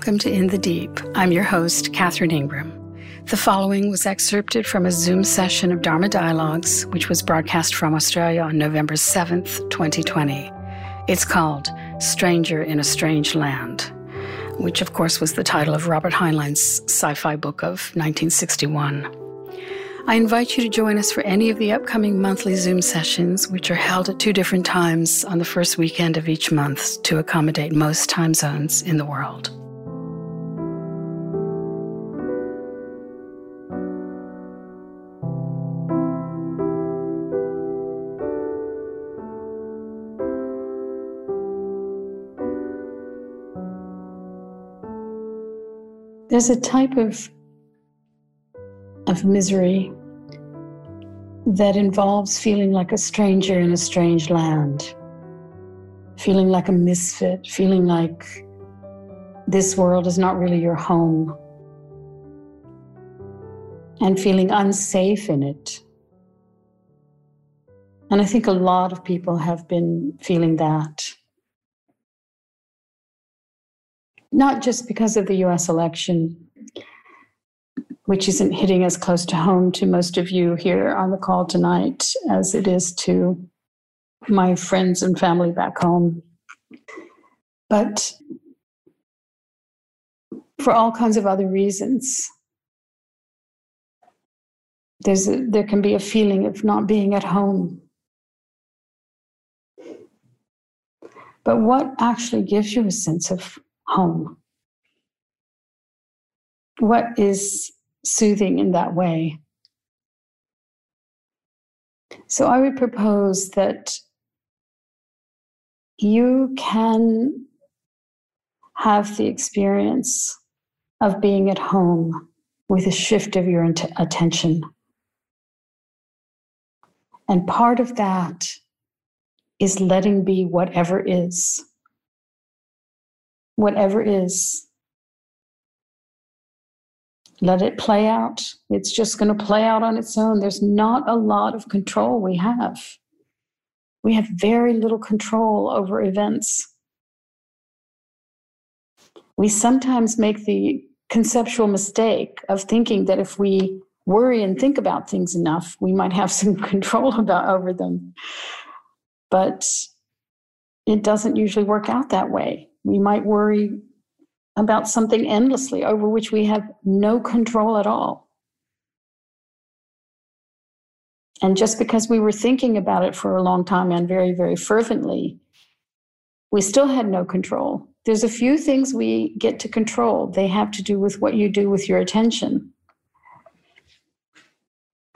Welcome to In the Deep. I'm your host, Catherine Ingram. The following was excerpted from a Zoom session of Dharma Dialogues, which was broadcast from Australia on November 7th, 2020. It's called Stranger in a Strange Land, which, of course, was the title of Robert Heinlein's sci fi book of 1961. I invite you to join us for any of the upcoming monthly Zoom sessions, which are held at two different times on the first weekend of each month to accommodate most time zones in the world. There's a type of of misery that involves feeling like a stranger in a strange land, feeling like a misfit, feeling like this world is not really your home, and feeling unsafe in it. And I think a lot of people have been feeling that. Not just because of the US election, which isn't hitting as close to home to most of you here on the call tonight as it is to my friends and family back home. But for all kinds of other reasons, there's a, there can be a feeling of not being at home. But what actually gives you a sense of home? What is soothing in that way. So I would propose that you can have the experience of being at home with a shift of your attention. And part of that is letting be whatever is. Whatever is let it play out. It's just going to play out on its own. There's not a lot of control we have. We have very little control over events. We sometimes make the conceptual mistake of thinking that if we worry and think about things enough, we might have some control about over them. But it doesn't usually work out that way. We might worry about something endlessly over which we have no control at all. And just because we were thinking about it for a long time and very, very fervently, we still had no control. There's a few things we get to control. They have to do with what you do with your attention.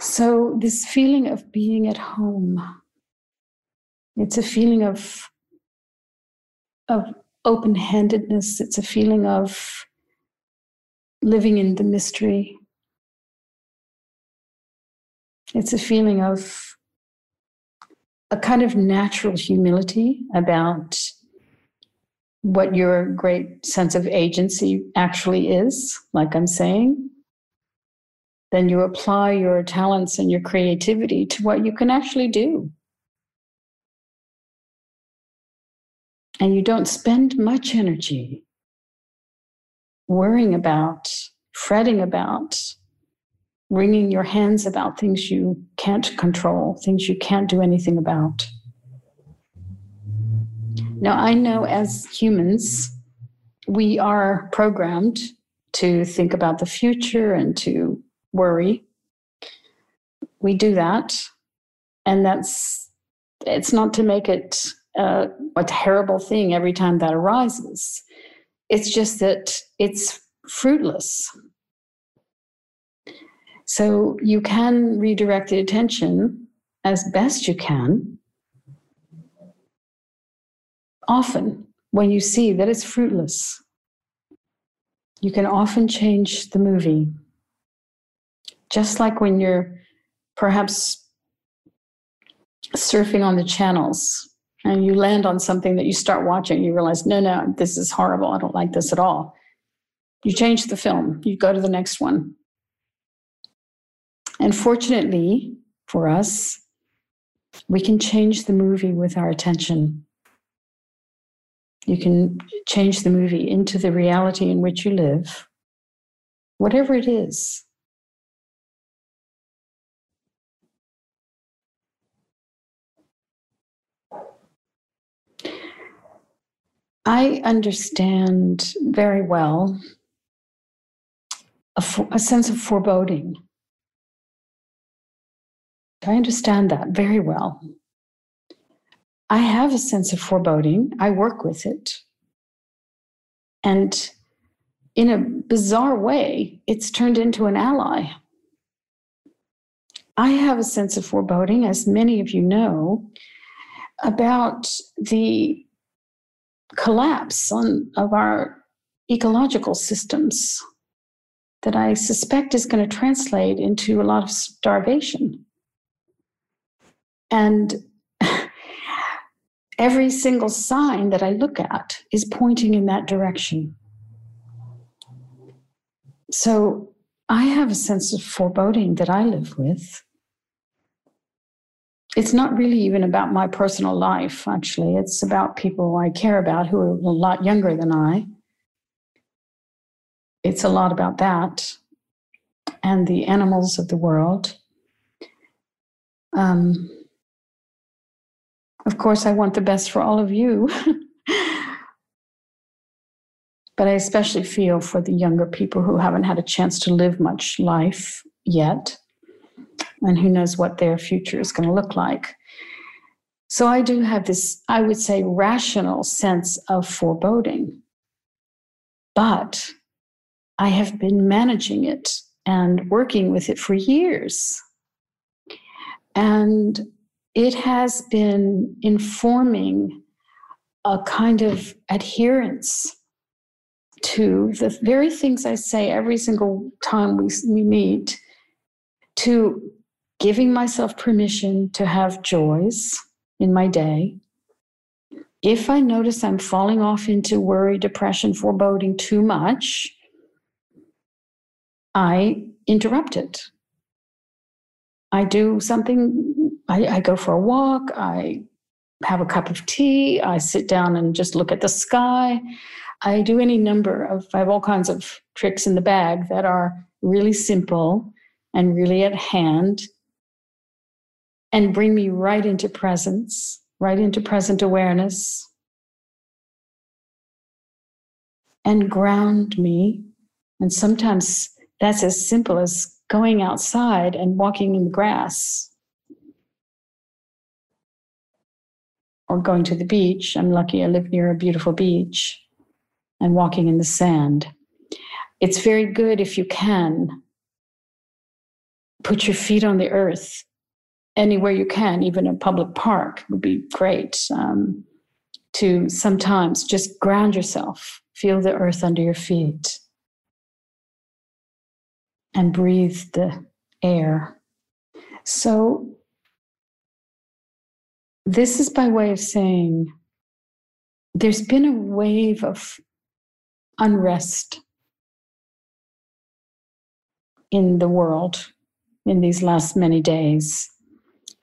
So, this feeling of being at home, it's a feeling of, of open handedness, it's a feeling of living in the mystery. It's a feeling of a kind of natural humility about what your great sense of agency actually is, like I'm saying. Then you apply your talents and your creativity to what you can actually do. And you don't spend much energy worrying about, fretting about, wringing your hands about things you can't control, things you can't do anything about. Now, I know as humans, we are programmed to think about the future and to worry. We do that. And that's, it's not to make it uh, a terrible thing every time that arises. It's just that it's fruitless. So you can redirect the attention as best you can. Often, when you see that it's fruitless, you can often change the movie. Just like when you're perhaps surfing on the channels and you land on something that you start watching, you realize, no, no, this is horrible. I don't like this at all. You change the film, you go to the next one. And fortunately for us, we can change the movie with our attention. You can change the movie into the reality in which you live, whatever it is. I understand very well a, a sense of foreboding. I understand that very well. I have a sense of foreboding. I work with it. And in a bizarre way, it's turned into an ally. I have a sense of foreboding, as many of you know, about the collapse on, of our ecological systems that I suspect is going to translate into a lot of starvation. And every single sign that I look at is pointing in that direction. So I have a sense of foreboding that I live with. It's not really even about my personal life, actually. It's about people I care about who are a lot younger than I. It's a lot about that and the animals of the world. Um, of course, I want the best for all of you. but I especially feel for the younger people who haven't had a chance to live much life yet, and who knows what their future is going to look like. So I do have this, I would say, rational sense of foreboding. But I have been managing it and working with it for years. And it has been informing a kind of adherence to the very things I say every single time we, we meet, to giving myself permission to have joys in my day. If I notice I'm falling off into worry, depression, foreboding too much, I interrupt it. I do something, I, I go for a walk, I have a cup of tea, I sit down and just look at the sky. I do any number of, I have all kinds of tricks in the bag that are really simple and really at hand and bring me right into presence, right into present awareness, and ground me. And sometimes that's as simple as going outside and walking in the grass or going to the beach. I'm lucky I live near a beautiful beach and walking in the sand. It's very good if you can put your feet on the earth anywhere you can, even a public park would be great. Um, to sometimes just ground yourself, feel the earth under your feet and breathe the air. So, this is by way of saying there's been a wave of unrest in the world in these last many days.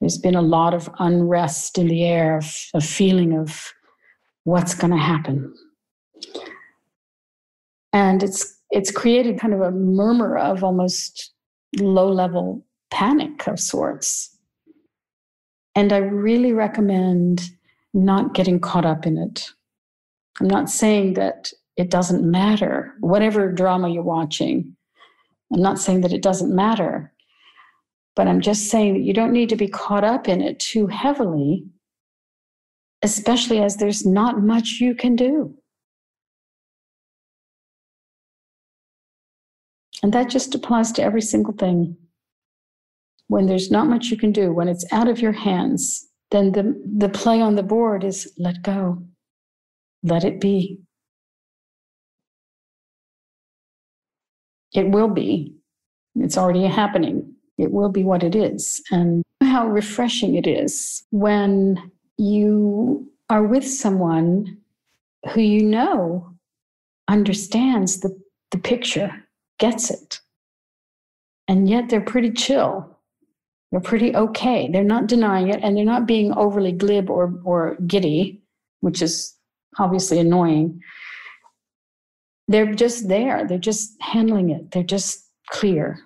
There's been a lot of unrest in the air, of, a feeling of what's going to happen. And it's it's created kind of a murmur of almost low level panic of sorts. And I really recommend not getting caught up in it. I'm not saying that it doesn't matter, whatever drama you're watching. I'm not saying that it doesn't matter, but I'm just saying that you don't need to be caught up in it too heavily, especially as there's not much you can do. And that just applies to every single thing. When there's not much you can do, when it's out of your hands, then the, the play on the board is let go, let it be. It will be. It's already happening. It will be what it is. And how refreshing it is when you are with someone who you know understands the, the picture gets it. And yet they're pretty chill. They're pretty okay. They're not denying it and they're not being overly glib or, or giddy, which is obviously annoying. They're just there. They're just handling it. They're just clear.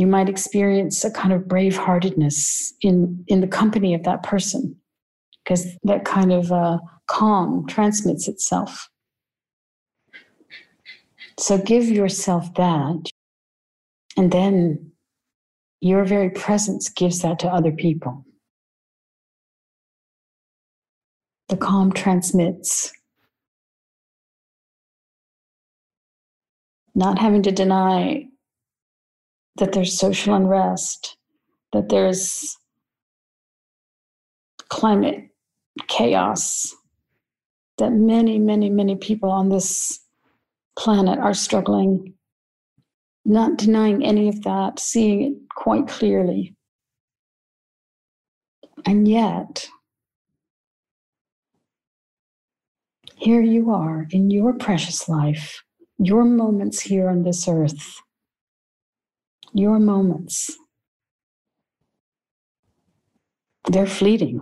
You might experience a kind of braveheartedness in, in the company of that person because that kind of uh, calm transmits itself. So give yourself that, and then your very presence gives that to other people. The calm transmits. Not having to deny that there's social unrest, that there's climate chaos, that many, many, many people on this planet are struggling. Not denying any of that, seeing it quite clearly. And yet, here you are in your precious life, your moments here on this earth, your moments. They're fleeting.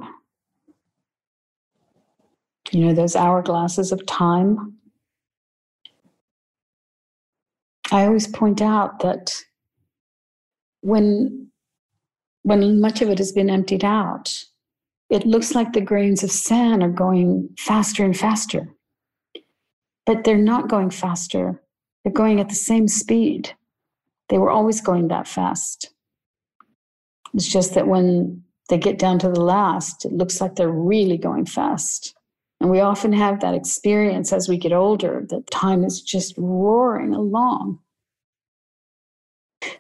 You know, those hourglasses of time. I always point out that when when much of it has been emptied out, it looks like the grains of sand are going faster and faster. But they're not going faster. They're going at the same speed. They were always going that fast. It's just that when they get down to the last, it looks like they're really going fast. And we often have that experience as we get older that time is just roaring along.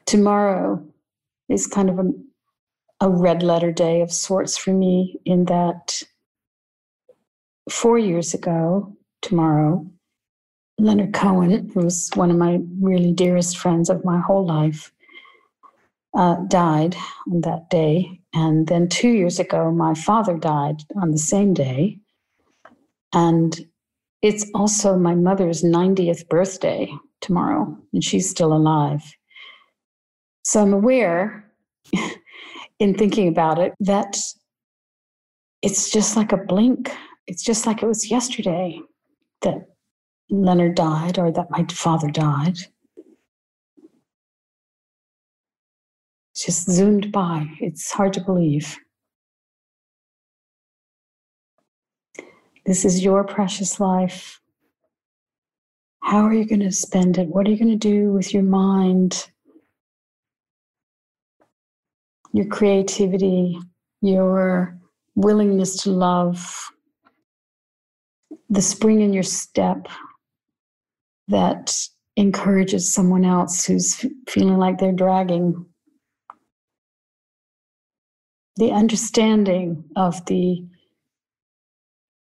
Tomorrow is kind of a, a red letter day of sorts for me, in that four years ago, tomorrow, Leonard Cohen, who was one of my really dearest friends of my whole life, uh, died on that day. And then two years ago, my father died on the same day. And it's also my mother's 90th birthday tomorrow, and she's still alive. So I'm aware in thinking about it that it's just like a blink. It's just like it was yesterday that Leonard died or that my father died. Just zoomed by. It's hard to believe. This is your precious life. How are you going to spend it? What are you going to do with your mind, your creativity, your willingness to love, the spring in your step that encourages someone else who's feeling like they're dragging? The understanding of the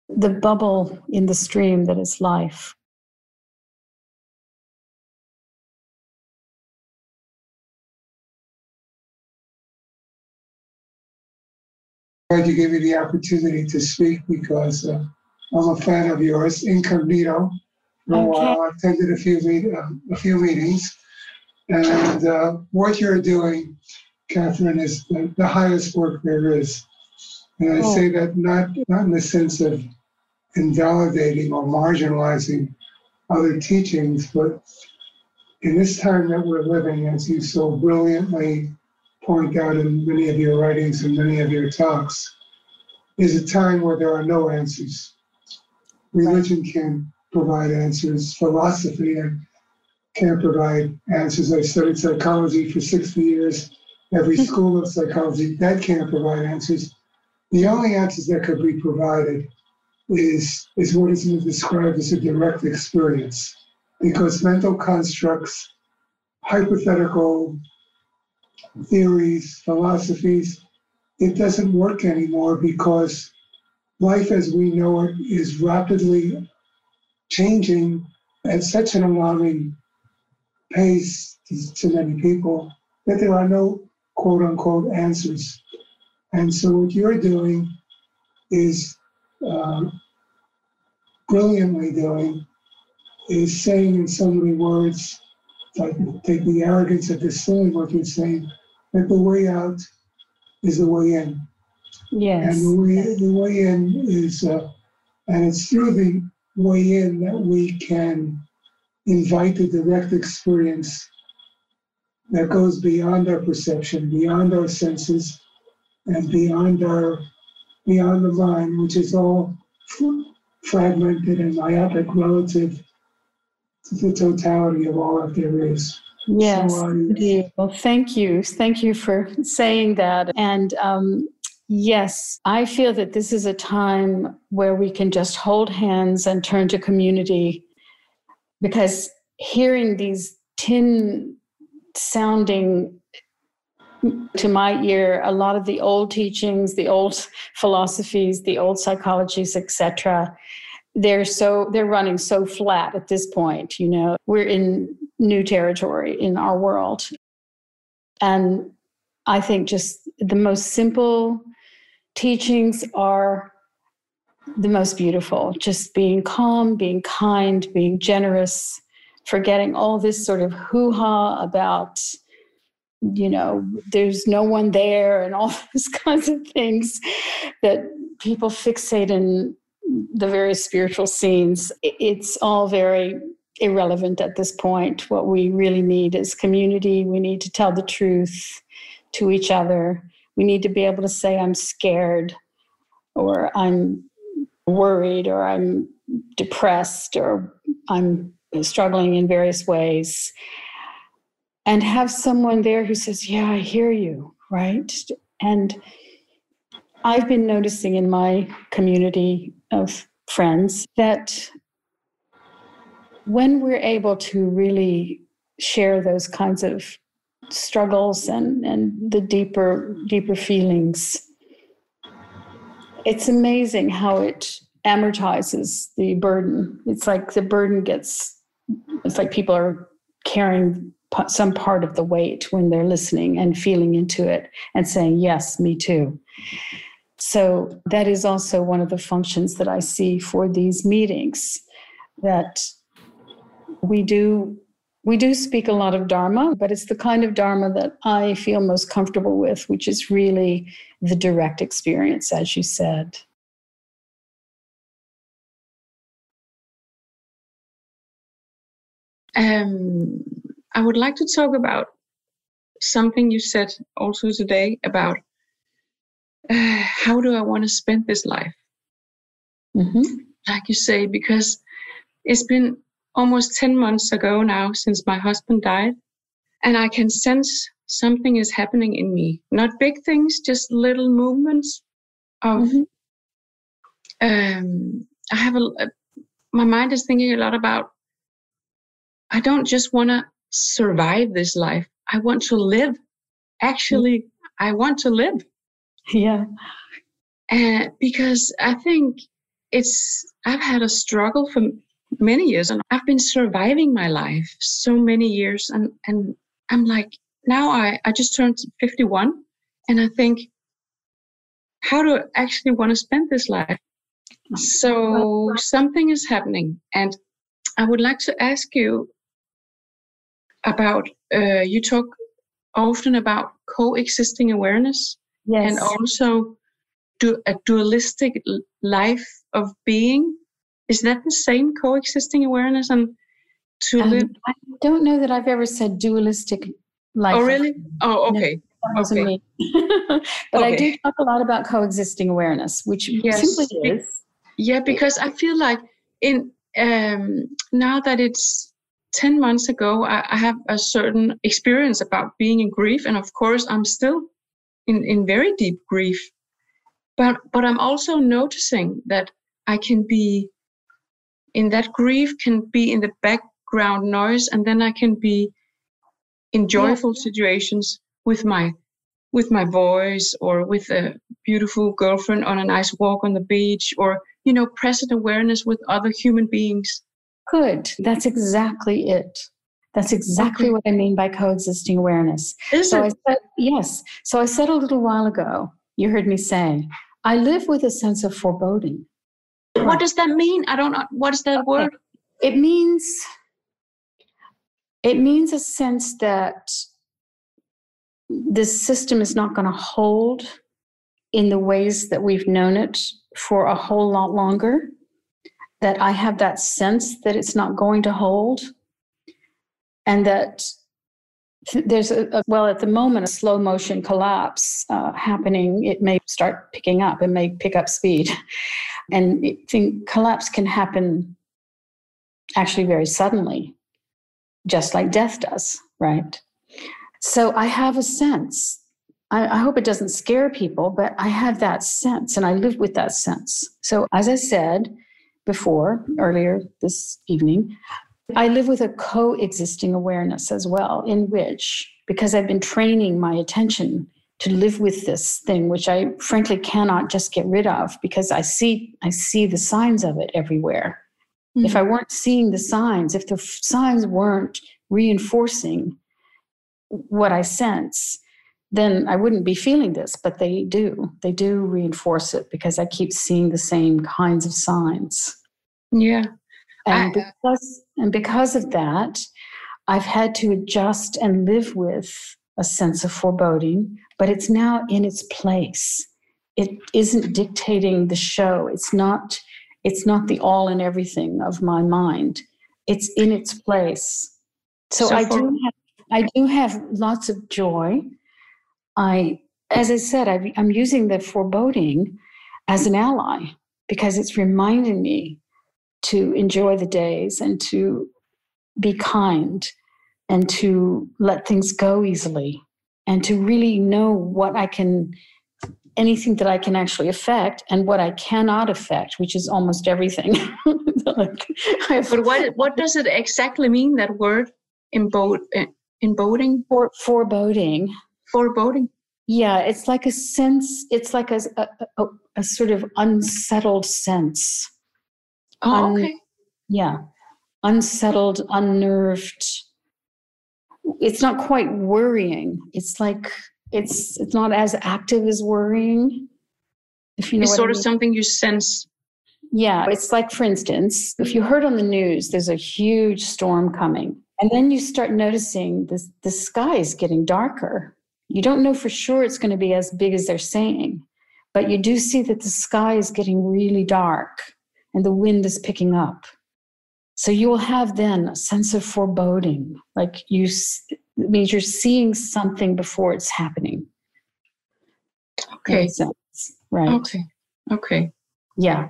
the bubble in the stream that is life. glad you gave me the opportunity to speak because uh, I'm a fan of yours, incognito. For a okay. while, I attended a few meet, uh, a few meetings, and uh, what you're doing, Catherine, is the, the, highest work there is. And I oh. say that not not in the sense of invalidating or marginalizing other teachings, but in this time that we're living, as you so brilliantly point out in many of your writings and many of your talks, is a time where there are no answers. Religion can provide answers, philosophy can't provide answers. I studied psychology for 60 years. Every hmm. school of psychology, that can't provide answers. The only answers that could be provided is, is what is described as a direct experience because mental constructs, hypothetical theories, philosophies, it doesn't work anymore because life as we know it is rapidly changing at such an alarming pace to, many people that there are no quote unquote answers. And so what you're doing is uh, brilliantly doing is saying in so many words, like take the arrogance of this silly what you're saying, that the way out is the way in. Yes. And the way, the way in is, uh, and it's through the way in that we can invite a direct experience that goes beyond our perception, beyond our senses, and beyond our beyond the mind, which is all fragmented and myopic relative to the totality of all that there is. Yes, so, uh, well, thank you, thank you for saying that. And um, yes, I feel that this is a time where we can just hold hands and turn to community, because hearing these tin sounding to my ear a lot of the old teachings the old philosophies the old psychologies etc they're so they're running so flat at this point you know? We're in new territory in our world. And i think just the most simple teachings are the most beautiful. Just being calm being kind being generous forgetting all this sort of hoo-ha about you know there's no one there and all those kinds of things that people fixate in the various spiritual scenes. It's all very irrelevant at this point. What we really need is community. We need to tell the truth to each other we need to be able to say i'm scared or i'm worried or i'm depressed or i'm struggling in various ways and have someone there who says, Yeah, I hear you, right? And I've been noticing in my community of friends that when we're able to really share those kinds of struggles and, and the deeper deeper feelings it's amazing how it amortizes the burden it's like the burden gets it's like people are carrying some part of the weight when they're listening and feeling into it and saying, Yes, me too. So that is also one of the functions that I see for these meetings that we do we do speak a lot of dharma but it's the kind of dharma that i feel most comfortable with which is really the direct experience as you said um I would like to talk about something you said also today about uh, how do I want to spend this life? Mm-hmm. Like you say, because it's been almost 10 months ago now since my husband died, and I can sense something is happening in me. Not big things, just little movements of. Mm-hmm. Um, I have a, a, my mind is thinking a lot about. I don't just want to survive this life. I want to live. Actually, I want to live. Yeah. And because I think it's, I've had a struggle for many years and I've been surviving my life so many years. And, and I'm like, now I, I just turned 51 and I think, how do I actually want to spend this life? So something is happening. And I would like to ask you about uh, you talk often about coexisting awareness yes. and also do a dualistic life of being is that the same coexisting awareness and to um, live i don't know that i've ever said dualistic life oh really oh okay no, okay. But okay. I do talk a lot about coexisting awareness, which yes. simply is. Yeah, because I feel like in um, now that it's 10 months ago, I, I, have a certain experience about being in grief. And of course, I'm still in, in very deep grief. But, but I'm also noticing that I can be in that grief, can be in the background noise, and then I can be in joyful yeah. situations with my with my voice or with a beautiful girlfriend on a nice walk on the beach or you know present awareness with other human beings Good. That's exactly it. That's exactly okay. what I mean by coexisting awareness. Is so it? I said, yes. So I said a little while ago, you heard me say, I live with a sense of foreboding. What does that mean? I don't know. What is that okay. word? It means it means a sense that this system is not going to hold in the ways that we've known it for a whole lot longer, that I have that sense that it's not going to hold, and that there's a, a well, at the moment, a slow motion collapse uh, happening. It may start picking up, it may pick up speed. And think collapse can happen actually very suddenly, just like death does, right? So I have a sense. I, I, hope it doesn't scare people, but I have that sense and I live with that sense. So, as I said before, earlier this evening, I live with a coexisting awareness as well, in which, because I've been training my attention to live with this thing, which I frankly cannot just get rid of because I see I see the signs of it everywhere. Mm-hmm. If I weren't seeing the signs, if the signs weren't reinforcing what I sense, then I wouldn't be feeling this, but they do. They do reinforce it because I keep seeing the same kinds of signs. Yeah. And I, because and because of that, I've had to adjust and live with a sense of foreboding, but it's now in its place. It isn't dictating the show. It's not it's not the all and everything of my mind. It's in its place. So, so I for- do have I do have lots of joy. I, as I said, i am using the foreboding as an ally because it's reminding me to enjoy the days and to be kind and to let things go easily and to really know what I can, anything that I can actually affect and what I cannot affect, which is almost everything. like, but what what does it exactly mean? That word, embod, Emboding? Eh, For, foreboding. Foreboding. Yeah, it's like a sense, it's like a, a, a, a sort of unsettled sense. Oh, Un, okay. Yeah, unsettled, unnerved. It's not quite worrying. It's like it's it's not as active as worrying. If you know, it's sort I mean. of something you sense. Yeah, it's like, for instance, if you heard on the news, there's a huge storm coming and then you start noticing this, the sky is getting darker. You don't know for sure it's going to be as big as they're saying, but you do see that the sky is getting really dark and the wind is picking up. So you will have then a sense of foreboding, like you it means you're seeing something before it's happening. Okay. Right. Okay. Okay. Yeah.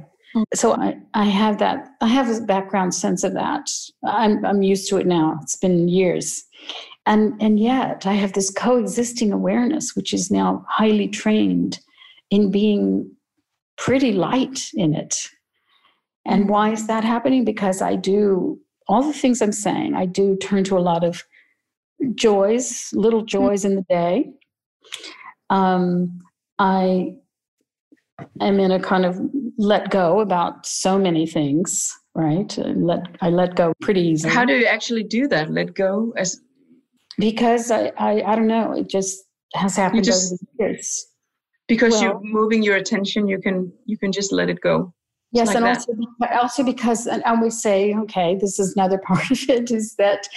So I, I have that, I have a background sense of that. I'm, I'm used to it now. It's been years. And, and yet I have this coexisting awareness, which is now highly trained in being pretty light in it. And why is that happening? Because I do all the things I'm saying, I do turn to a lot of joys, little joys in the day. Um, I am in a kind of let go about so many things, right? And let I let go pretty easily. How do you actually do that? Let go as because I I, I don't know. It just has happened just, over the years. Because well, you're moving your attention, you can you can just let it go. Yes, like and also also because and I always say, okay, this is another part of it is that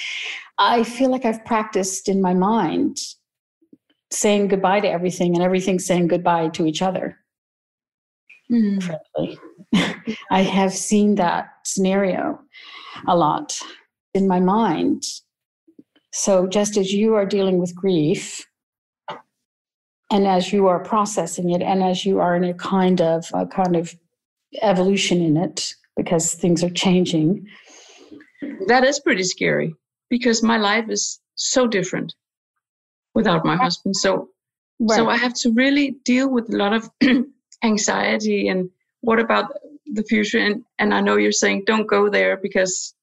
I feel like I've practiced in my mind saying goodbye to everything and everything saying goodbye to each other mm. I have seen that scenario a lot in my mind. So, just as you are dealing with grief, and as you are processing it, and as you are in a kind of a kind of evolution in it, because things are changing. That is pretty scary because my life is so different without my husband. So, right. so I have to really deal with a lot of anxiety and what about the future and and i know you're saying don't go there because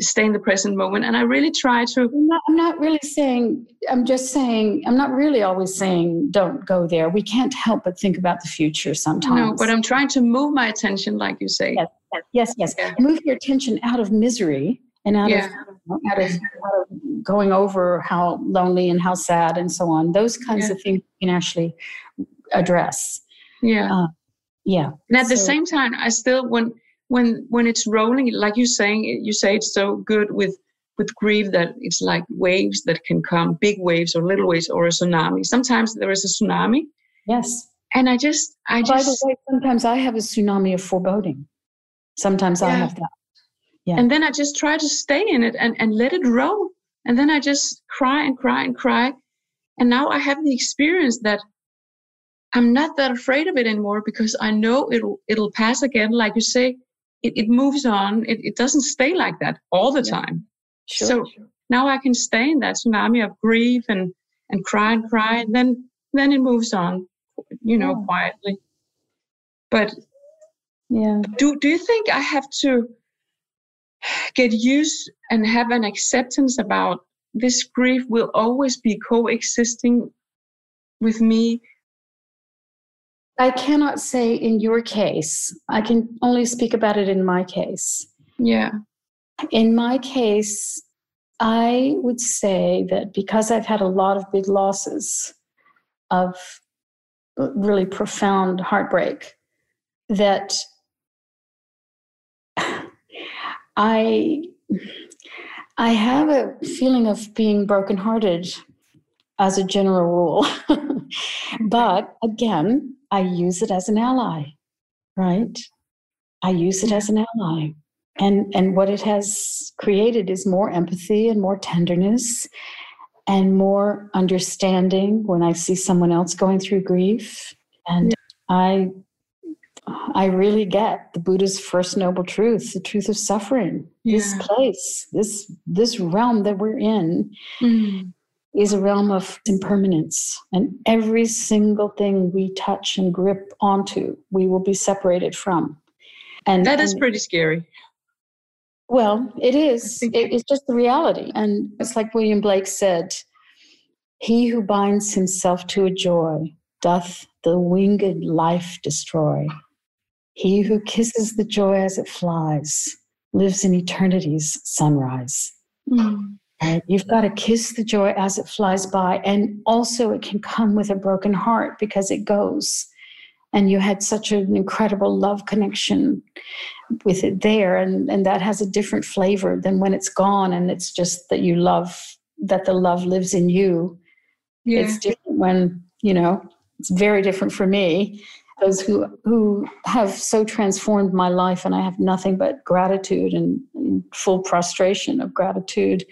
stay in the present moment. And i really try to I'm not, I'm not, really saying i'm just saying i'm not really always saying don't go there. We can't help but think about the future sometimes. no but i'm trying to move my attention like you say. Yes yes yes, move your attention out of misery and out, yeah. of, out, of, out of going over how lonely and how sad and so on. Those kinds yeah. of things you can actually address. Yeah. Uh, yeah. And at so, the same time i still when when when it's rolling like you're saying you say it's so good with with grief that it's like waves that can come big waves or little waves or a tsunami sometimes there is a tsunami yes and I just, I just. By the way, sometimes I have a tsunami of foreboding. Sometimes yeah. I have that. Yeah. And then I just try to stay in it and, and let it roll. And then I just cry and cry and cry. And now I have the experience that I'm not that afraid of it anymore because I know it'll it'll pass again. Like you say, it, it moves on. It, it doesn't stay like that all the yeah. time. Sure, so sure. now I can stay in that tsunami of grief and and cry and cry, and then then it moves on, you know, yeah. quietly. But yeah, do do you think I have to get used and have an acceptance about this grief will always be coexisting with me I cannot say in your case. I can only speak about it in my case. Yeah. In my case, I would say that because I've had a lot of big losses of really profound heartbreak, that I I have a feeling of being brokenhearted as a general rule. but again, I use it as an ally, right? I use it as an ally. And, and what it has created is more empathy and more tenderness and more understanding when I see someone else going through grief. And I I really get the Buddha's first noble truth, the truth of suffering. Yeah. This place, this this realm that we're in, mm is a realm of impermanence. And every single thing we touch and grip onto, we will be separated from. And that is and, pretty scary. Well, it is. It, it's just the reality. And it's like William Blake said He who binds himself to a joy doth the winged life destroy. He who kisses the joy as it flies lives in eternity's sunrise. Mm. You've got to kiss the joy as it flies by. And also, it can come with a broken heart because it goes. And you had such an incredible love connection with it there. And, and that has a different flavor than when it's gone and it's just that you love, that the love lives in you. Yeah. It's different when, you know, it's very different for me those who who have so transformed my life and i have nothing but gratitude and full prostration of gratitude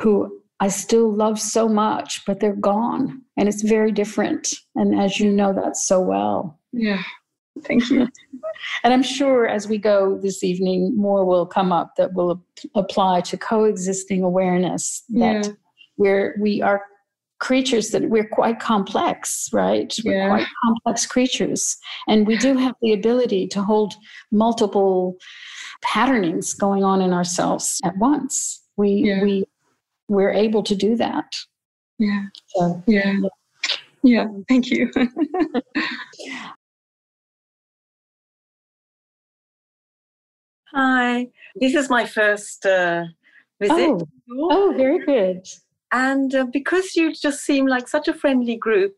who I still love so much, but they're gone and it's very different. And as you know that so well. Yeah. Thank you. and I'm sure as we go this evening, more will come up that will apply to coexisting awareness that yeah. we're, we are creatures that we're quite complex, right? We're yeah. quite complex creatures. And we do have the ability to hold multiple patternings going on in ourselves at once. We, yeah. we we're able to do that. Yeah. So, yeah. yeah. Yeah. Thank you. Hi. This is my first uh, visit. Oh. oh, very good. And uh, because you just seem like such a friendly group,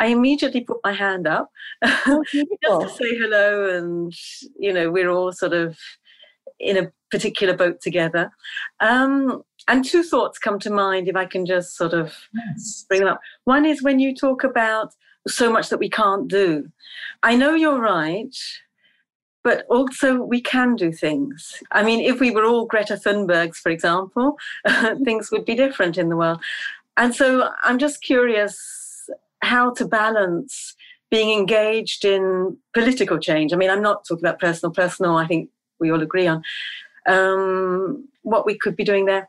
I immediately put my hand up oh, just to say hello. And, you know, we're all sort of in a particular boat together. Um, and two thoughts come to mind if I can just sort of yes. bring them up. One is when you talk about so much that we can't do. I know you're right, but also we can do things. I mean, if we were all Greta Thunbergs, for example, things would be different in the world. And so I'm just curious how to balance being engaged in political change. I mean, I'm not talking about personal, personal, I think we all agree on um, what we could be doing there.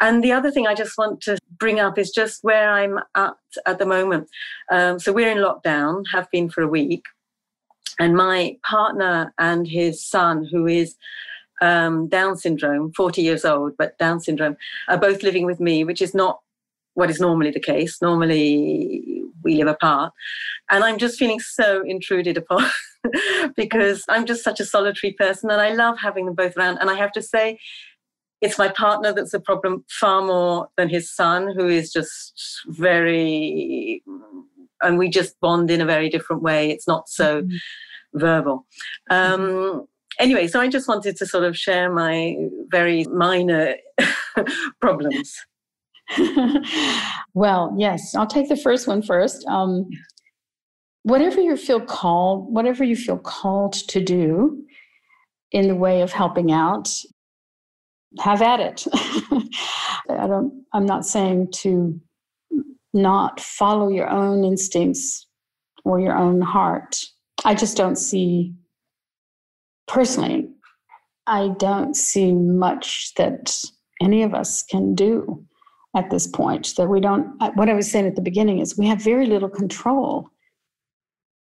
And the other thing I just want to bring up is just where I'm at at the moment. Um, so we're in lockdown, have been for a week, and my partner and his son, who is um, Down syndrome, 40 years old, but Down syndrome, are both living with me, which is not what is normally the case. Normally, we live apart. And I'm just feeling so intruded upon because I'm just such a solitary person and I love having them both around. And I have to say, it's my partner that's a problem far more than his son, who is just very, and we just bond in a very different way. It's not so mm-hmm. verbal. Um, anyway, so I just wanted to sort of share my very minor problems. well, yes, I'll take the first one first. Um, whatever you feel called, whatever you feel called to do in the way of helping out, have at it. I don't, I'm not saying to not follow your own instincts or your own heart. I just don't see, personally, I don't see much that any of us can do at this point. That we don't, what I was saying at the beginning is we have very little control.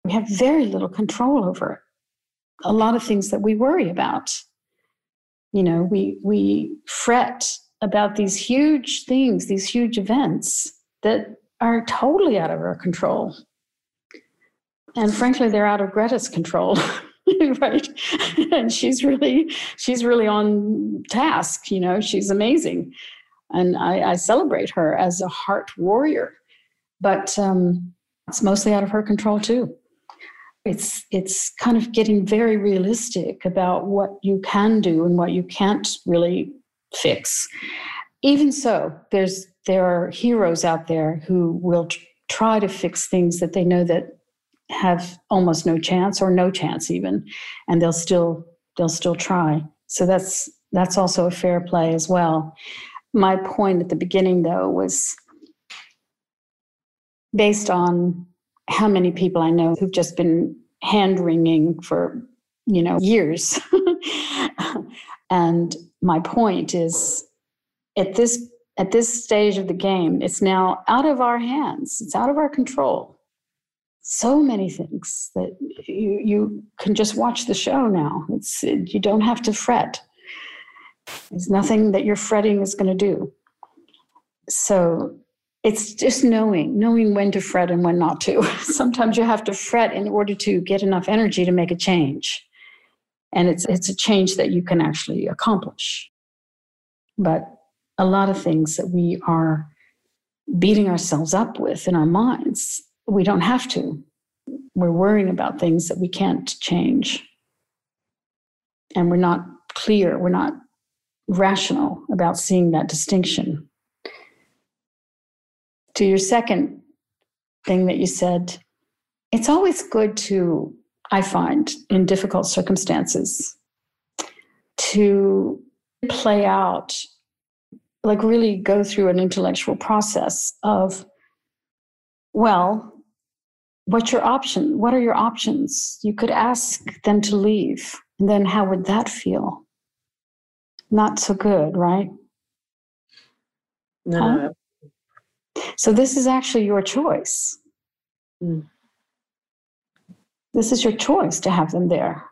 We have very little control over a lot of things that we worry about. You know, we, we fret about these huge things, these huge events that are totally out of our control. And frankly, they're out of Greta's control. right and she's really she's really on task you know she's amazing and i, I celebrate her as a heart warrior but um, it's mostly out of her control too it's it's kind of getting very realistic about what you can do and what you can't really fix. Even so there's there are heroes out there who will try to fix things that they know that have almost no chance or no chance even and they'll still they'll still try. So that's that's also a fair play as well. My point at the beginning though was based on how many people i know who've just been hand wringing for you know years and my point is at this at this stage of the game, it's now out of our hands, it's out of our control. So many things that you, you can just watch the show now. It's, you don't have to fret. There's nothing that your fretting is going to do. So it's just knowing, knowing when to fret and when not to. Sometimes you have to fret in order to get enough energy to make a change. And it's, it's a change that you can actually accomplish. But a lot of things that we are beating ourselves up with in our minds. We don't have to. We're worrying about things that we can't change. And we're not clear, we're not rational about seeing that distinction. To your second thing that you said, it's always good to, I find, in difficult circumstances, to play out like really go through an intellectual process of well what's your option? What are your options? You could ask them to leave. And then how would that feel? Not so good right? No huh? So this is actually your choice mm. this is your choice to have them there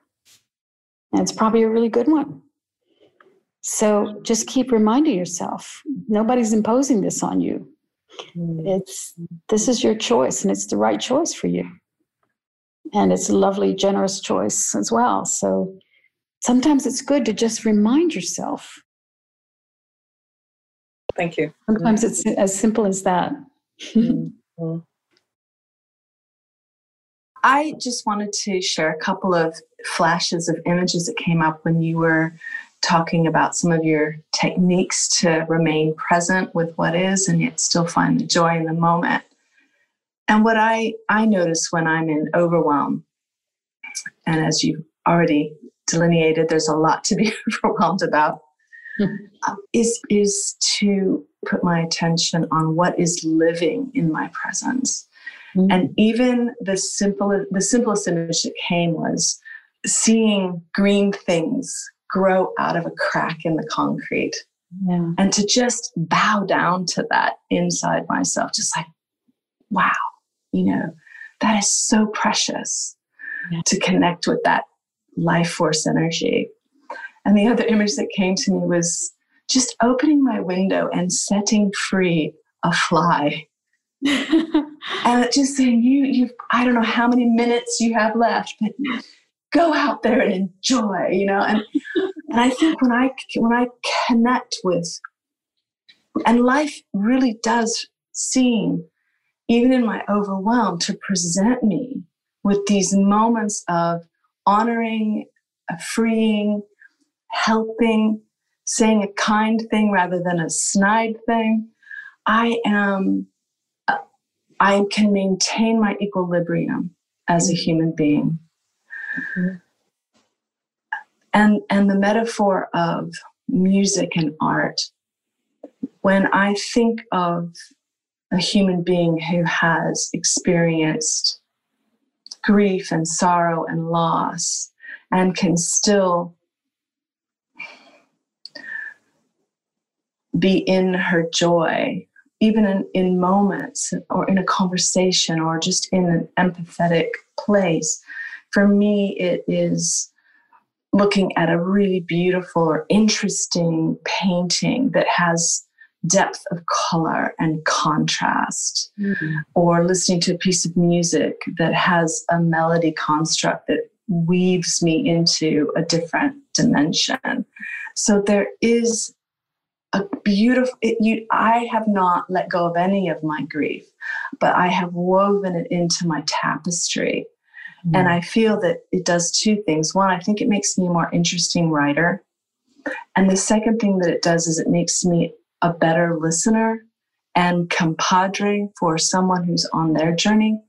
and it's probably a really good one so just keep reminding yourself nobody's imposing this on you. Mm. It's this is your choice and it's the right choice for you. And it's a lovely, generous choice as well. So sometimes it's good to just remind yourself. Thank you. Sometimes it's as simple as that. Mm-hmm. I just wanted to share a couple of flashes of images that came up when you were talking about some of your techniques to remain present with what is and yet still find the joy in the moment. And what I, I notice when I'm in overwhelm, and as you already delineated, there's a lot to be overwhelmed about, is, is to put my attention on what is living in my presence. Mm-hmm. And even the simple, the simplest image that came was seeing green things grow out of a crack in the concrete. Yeah. And to just bow down to that inside myself, just like, wow, you know, that is so precious yeah. to connect with that life force energy. And the other image that came to me was just opening my window and setting free a fly. and just saying, you, you've, I don't know how many minutes you have left, but go out there and enjoy, you know. And and I think when I when I connect with, and life really does seem, even in my overwhelm, to present me with these moments of honoring, freeing, helping, saying a kind thing rather than a snide thing. I am. I can maintain my equilibrium as a human being. Mm-hmm. And, and the metaphor of music and art, when I think of a human being who has experienced grief and sorrow and loss and can still be in her joy, even in, in moments or in a conversation or just in an empathetic place. For me, it is looking at a really beautiful or interesting painting that has depth of color and contrast, mm-hmm. or listening to a piece of music that has a melody construct that weaves me into a different dimension. So there is a beautiful it, you i have not let go of any of my grief but i have woven it into my tapestry. Mm. and i feel that it does two things. One i think it makes me a more interesting writer. And the second thing that it does is it makes me a better listener and compadre for someone who's on their journey.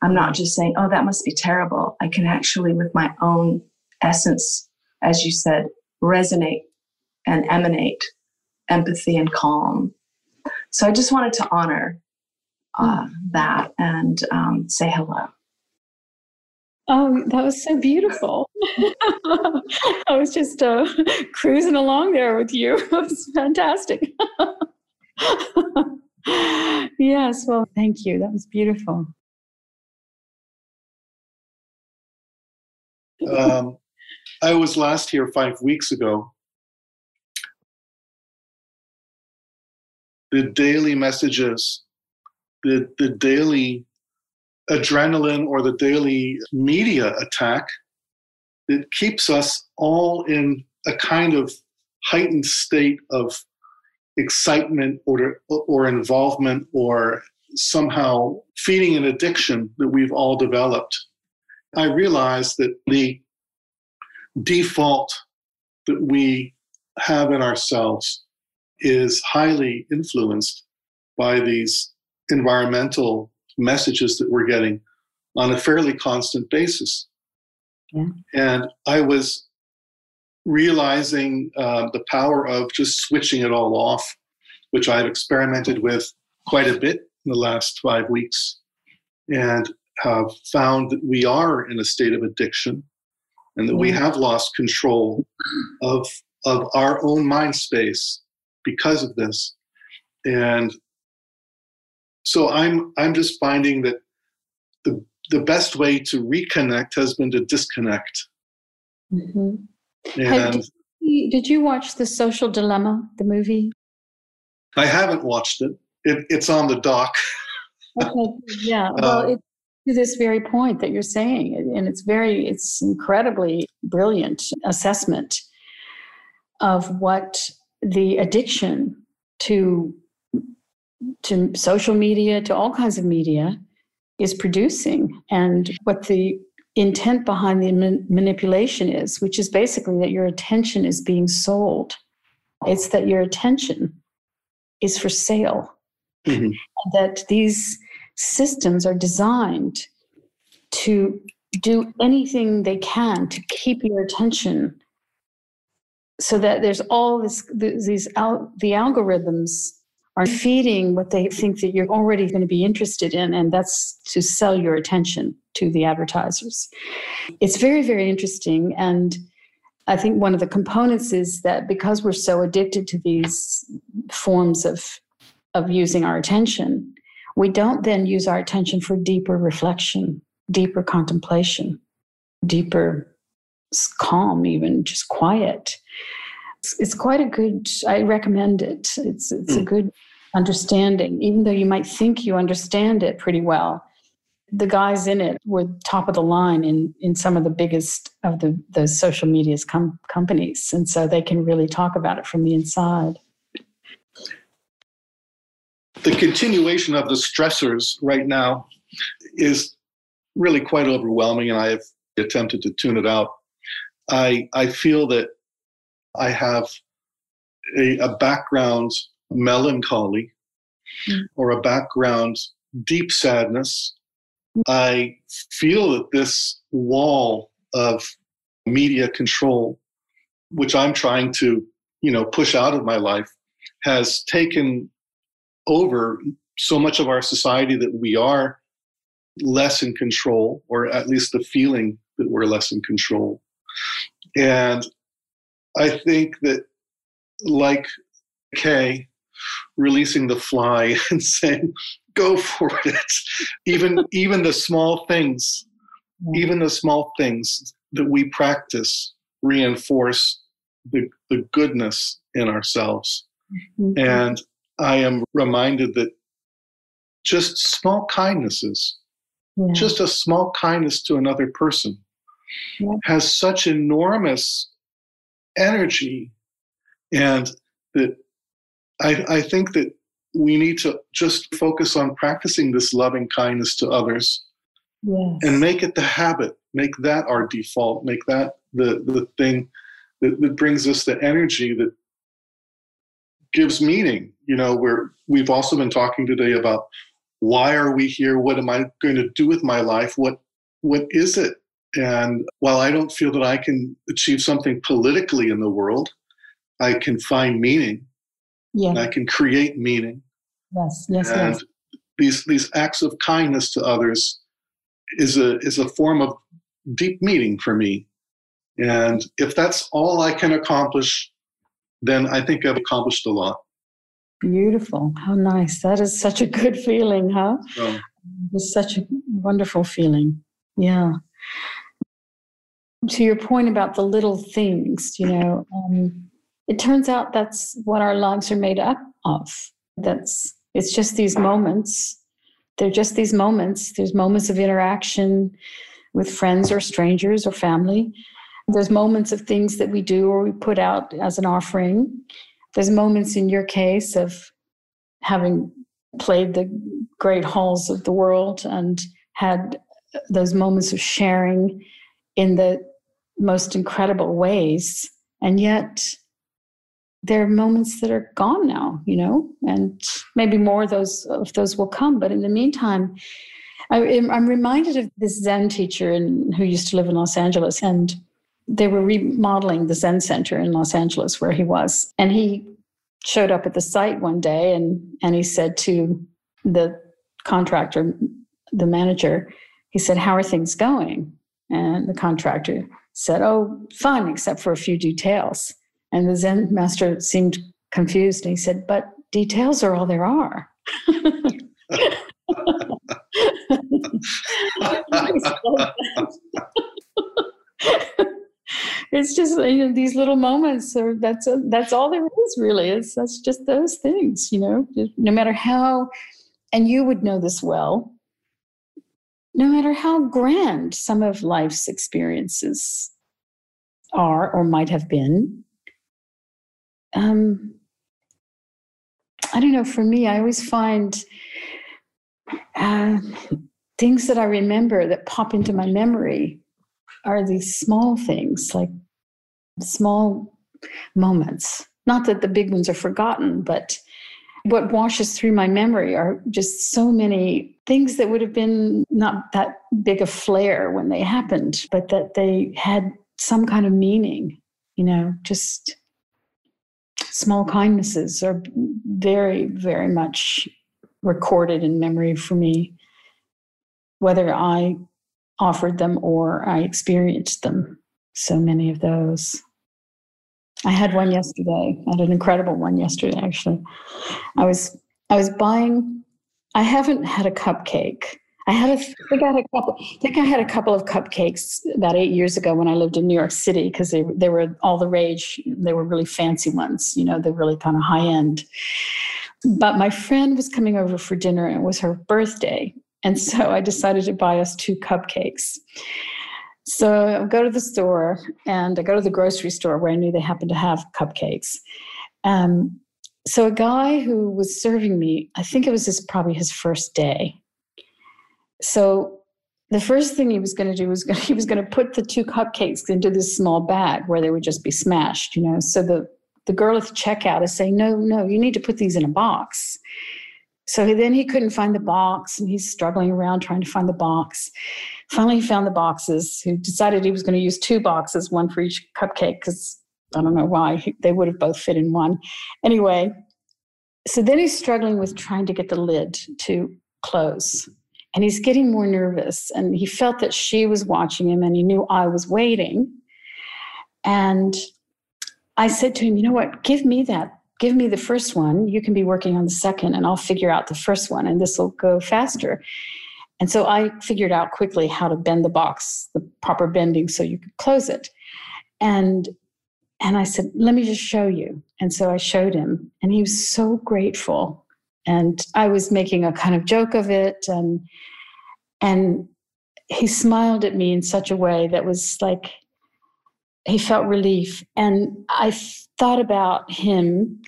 I'm not just saying oh that must be terrible. I can actually with my own essence as you said resonate and emanate empathy and calm. So I just wanted to honor uh, that and um, say hello. Oh, that was so beautiful. I was just uh, cruising along there with you. It was fantastic. yes, well, thank you. That was beautiful. Um, I was last here five weeks ago the daily messages, the, the daily adrenaline or the daily media attack that keeps us all in a kind of heightened state of excitement or, or involvement or somehow feeding an addiction that we've all developed. I realized that the default that we have in ourselves is highly influenced by these environmental messages that we're getting on a fairly constant basis. Yeah. And I was realizing uh, the power of just switching it all off, which I've experimented with quite a bit in the last five weeks, and have found that we are in a state of addiction and that yeah. we have lost control of, of our own mind space because of this. And so I'm I'm just finding that the the best way to reconnect has been to disconnect. Mm-hmm. And did you, did you watch the Social Dilemma, the movie? I haven't watched it. it it's on the dock. okay, yeah. Well, uh, it, to this very point that you're saying, and it's very, it's incredibly brilliant assessment of what the addiction to to social media to all kinds of media is producing. And what the intent behind the man- manipulation is which is basically that your attention is being sold. It's that your attention is for sale. Mm-hmm. that these systems are designed to do anything they can to keep your attention so that there's all this these al- the algorithms are feeding what they think that you're already going to be interested in and that's to sell your attention to the advertisers it's very very interesting and i think one of the components is that because we're so addicted to these forms of of using our attention we don't then use our attention for deeper reflection deeper contemplation deeper calm, even just quiet. It's, it's quite a good. I recommend it. It's it's mm. a hmm. good understanding, even though you might think you understand it pretty well. The guys in it were top of the line in in some of the biggest of the the social media's com- companies, and so they can really talk about it from the inside. The continuation of the stressors right now is really quite overwhelming, and I have attempted to tune it out I, I feel that I have a, a background melancholy mm. or a background deep sadness I feel that this wall of media control, which I'm trying to, you know, push out of my life, has taken over so much of our society that we are less in control, or at least the feeling that we're less in control. And I think that, like Kay, releasing the fly and saying, go for it. even even the small things, even the small things that we practice reinforce the, the goodness in ourselves. Mm-hmm. And I am reminded that just small kindnesses, yeah. just a small kindness to another person, yeah. has such enormous energy. And that I, I think that we need to just focus on practicing this loving kindness to others yes. and make it the habit make that our default make that the, the thing that, that brings us the energy that gives meaning you know where we've also been talking today about why are we here what am i going to do with my life what what is it and while i don't feel that i can achieve something politically in the world i can find meaning yeah. I can create meaning. Yes, yes, and yes. These these acts of kindness to others is a is a form of deep meaning for me. And if that's all I can accomplish, then I think I've accomplished a lot. Beautiful. How nice. That is such a good feeling, huh? Oh. It's such a wonderful feeling. Yeah. To your point about the little things, you know, um, it turns out that's what our lives are made up of. That's it's just these moments. They're just these moments. There's moments of interaction with friends or strangers or family. There's moments of things that we do or we put out as an offering. There's moments in your case of having played the great halls of the world and had those moments of sharing in the most incredible ways. And yet, there are moments that are gone now, you know, and maybe more of those of those will come. But in the meantime, I, am reminded of this Zen teacher in, who used to live in Los Angeles, and they were remodeling the Zen Center in Los Angeles where he was, and he showed up at the site one day, and and he said to the contractor, the manager, he said, "How are things going?" And the contractor said, "Oh, fun, except for a few details." And the Zen master seemed confused and he said, But details are all there are. it's just you know, these little moments are that's a, that's all there is really it's that's just those things you know no matter how and you would know this well no matter how grand some of life's experiences are or might have been um, I don't know. For me, I always find uh, things that I remember that pop into my memory are these small things, like small moments. Not that the big ones are forgotten, but what washes through my memory are just so many things that would have been not that big a flare when they happened, but that they had some kind of meaning, you know, just small kindnesses are very, very much recorded in memory for me, whether I offered them or I experienced them. So many of those. I had one yesterday. I had an incredible one yesterday, actually. I was I was buying. I haven't had a cupcake I had a, I think I had a couple. I think I had a couple of cupcakes about eight years ago when I lived in New York City because they they were all the rage. They were really fancy ones, you know, they're really kind of high end. But my friend was coming over for dinner and it was her birthday, and so I decided to buy us two cupcakes. So I go to the store and I go to the grocery store where I knew they happened to have cupcakes. Um, so a guy who was serving me, I think it was his probably his first day so the first thing he was going to do was he was going to put the two cupcakes into this small bag where they would just be smashed, you know. So the the girl at the checkout is saying, "No, no, you need to put these in a box." so then he couldn't find the box and he's struggling around trying to find the box. Finally, found the boxes. He decided he was going to use two boxes, one for each cupcake, because I don't know why. They would have both fit in one. Anyway, so then he's struggling with trying to get the lid to close. And he's getting more nervous. And he felt that she was watching him and he knew I was waiting. And I said to him, You know what? Give me that give me the first one. You can be working on the second, and I'll figure out the first one, and this will go faster. And so I figured out quickly how to bend the box, the proper bending, so you could close it. And and I said, "Let me just show you." And so I showed him, and he was so grateful. And I was making a kind of joke of it, and and he smiled at me in such a way that was like he felt relief. And I thought about him.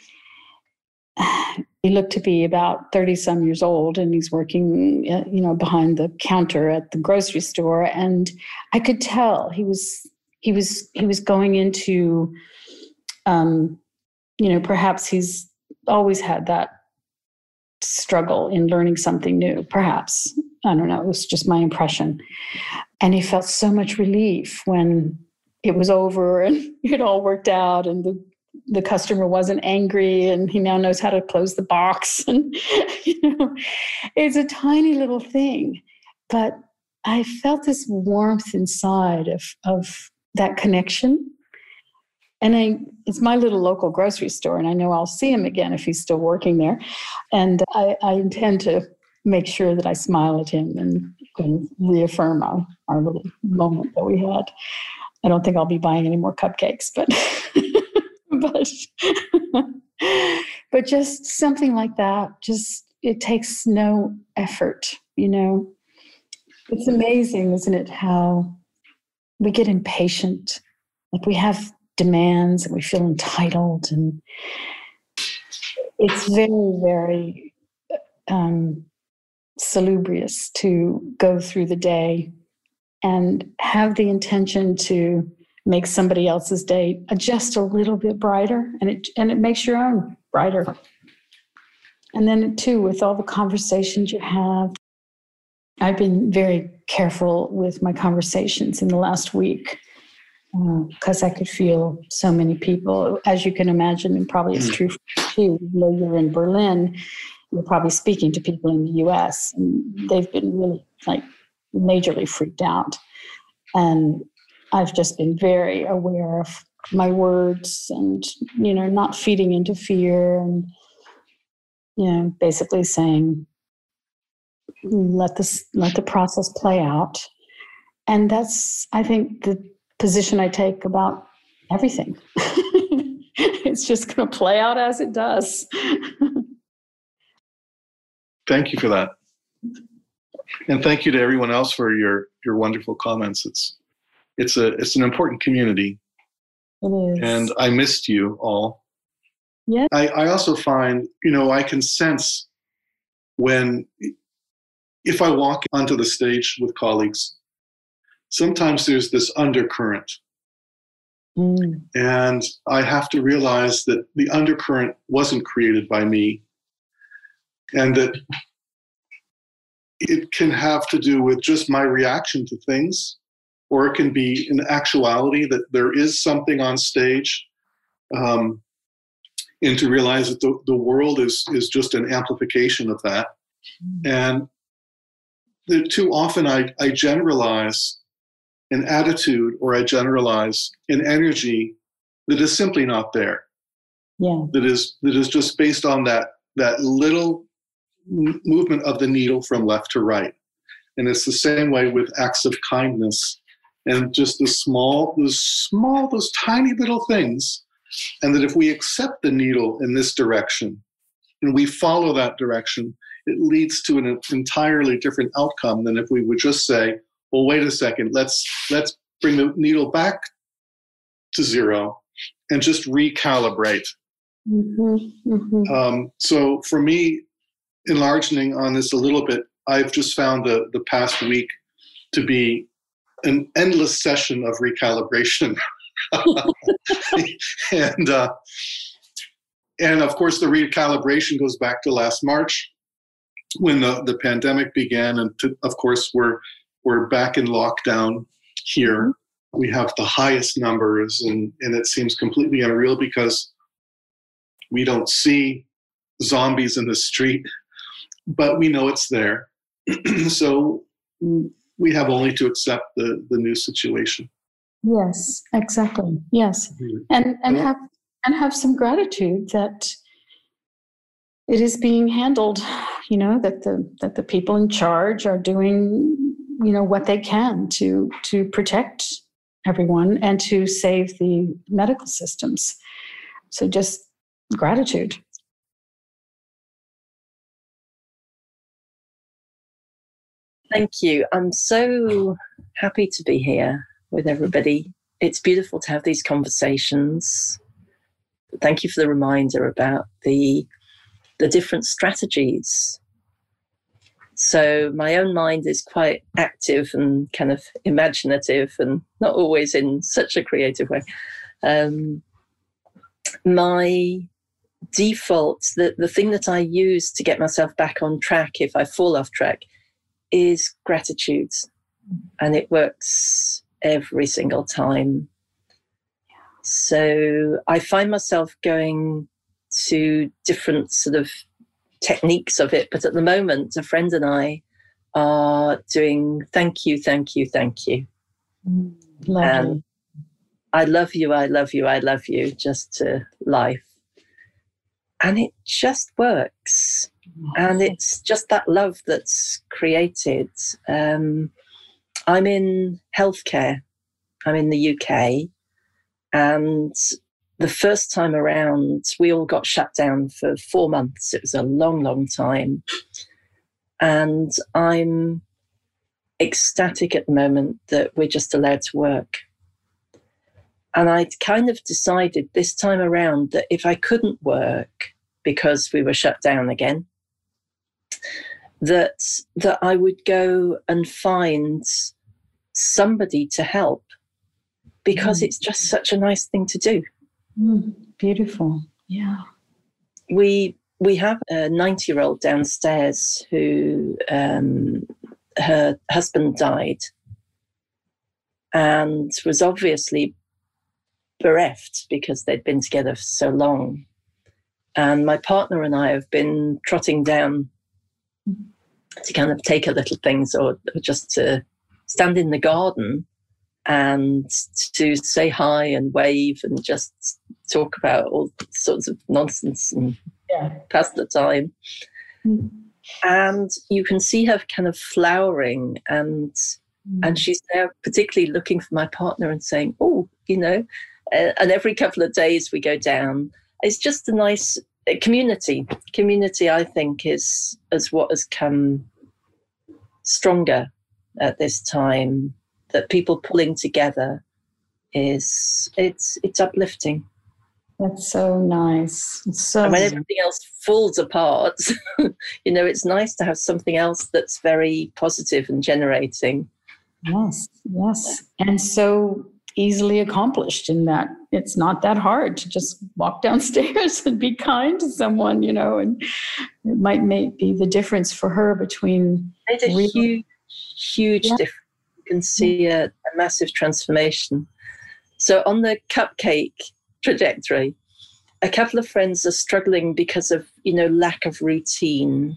He looked to be about 30 some years old and he's working, uh, you know, behind the counter at the grocery store. And I could tell he was, he was, he was going into, um, you know, perhaps he's always had that struggle in learning something new, perhaps. I don't know. It was just my impression. And he felt so much relief when it was over and it all worked out and the the customer wasn't angry and he now knows how to close the box and you know it's a tiny little thing. But i felt this warmth inside of of that connection. And I, it's my little local grocery store and i know i'll see him again if he's still working there. And i, I intend to make sure that i smile at him and, and reaffirm our, our little moment that we had. I don't think i'll be buying any more cupcakes but but but just something like that just it takes no effort you know? It's amazing isn't it how we get impatient. Like we have demands and we feel entitled and it's very very um, salubrious to go through the day and have the intention to make somebody else's day just a little bit brighter and it and it makes your own brighter. And then too with all the conversations you have i've been very careful with my conversations in the last week because uh, i could feel so many people. As you can imagine and probably it's mm. true for you too though you're in berlin you're probably speaking to people in the us and they've been really like majorly freaked out. And I've just been very aware of my words and, you know, not feeding into fear and, you know, basically saying, let this, let the process play out. And that's, I think, the position I take about everything. it's just going to play out as it does. thank you for that. And thank you to everyone else for your, your wonderful comments. It's, it's a it's an important community. It is. And I missed you all. Yeah. I, I also find, you know, I can sense when if I walk onto the stage with colleagues, sometimes there's this undercurrent. Mm. And I have to realize that the undercurrent wasn't created by me and that it can have to do with just my reaction to things or it can be in actuality that there is something on stage um, and to realize that the, the world is, is just an amplification of that. Mm-hmm. and the, too often I, I generalize an attitude or i generalize an energy that is simply not there. Yeah. That is that is just based on that that little movement of the needle from left to right. And it's the same way with acts of kindness and just the small, those small, those tiny little things. And that if we accept the needle in this direction and we follow that direction, it leads to an entirely different outcome than if we would just say, well, wait a second, let's let's bring the needle back to zero and just recalibrate. Mm-hmm, mm-hmm. Um, so for me, enlarging on this a little bit, I've just found the, the past week to be an endless session of recalibration. and uh, and of course, the recalibration goes back to last March when the, the pandemic began, and to, of course we're we're back in lockdown here. We have the highest numbers, and and it seems completely unreal because we don't see zombies in the street, but we know it's there. so we have only to accept the the new situation. Yes, exactly. Yes, mm-hmm. and and have and have some gratitude that it is being handled. You know that the that the people in charge are doing you know what they can to to protect everyone and to save the medical systems. So just gratitude. Thank you. I'm so happy to be here with everybody. It's beautiful to have these conversations. Thank you for the reminder about the the different strategies. So my own mind is quite active and kind of imaginative and not always in such a creative way. Um, my default, the, the thing that I use to get myself back on track if I fall off track is gratitude. And it works every single time. So I find myself going to different sort of techniques of it. But at the moment, a friend and I are doing thank you, thank you, thank you. and I love you, I love you, I love you, just to life. And it just works. And it's just that love that's created. Um, I'm in healthcare, I'm in the UK. And the first time around, we all got shut down for four months. It was a long, long time. And I'm ecstatic at the moment that we're just allowed to work. And I'd kind of decided this time around that if I couldn't work because we were shut down again, that that I would go and find somebody to help because mm. it's just such a nice thing to do. Mm, beautiful. Yeah. We we have a 90 year old downstairs who um, her husband died and was obviously bereft because they'd been together for so long. And my partner and I have been trotting down to kind of take a little things or just to stand in the garden and to say hi and wave and just talk about all sorts of nonsense and yeah. pass the time. Mm. And you can see her kind of flowering and mm. and she's now particularly looking for my partner and saying, "Oh, you know," uh, and every couple of days we go down. It's just a nice community. Community, I think, is is what has come stronger at this time that people pulling together is it's it's uplifting. That's so nice. It's so and when everything else falls apart you know it's nice to have something else that's very positive and generating. Yes yes. And so easily accomplished in that it's not that hard to just walk downstairs and be kind to someone you know and it might make be the difference for her between it's a real, huge huge yeah. difference You can see a, a massive transformation. So on the cupcake trajectory, a couple of friends are struggling because of you know lack of routine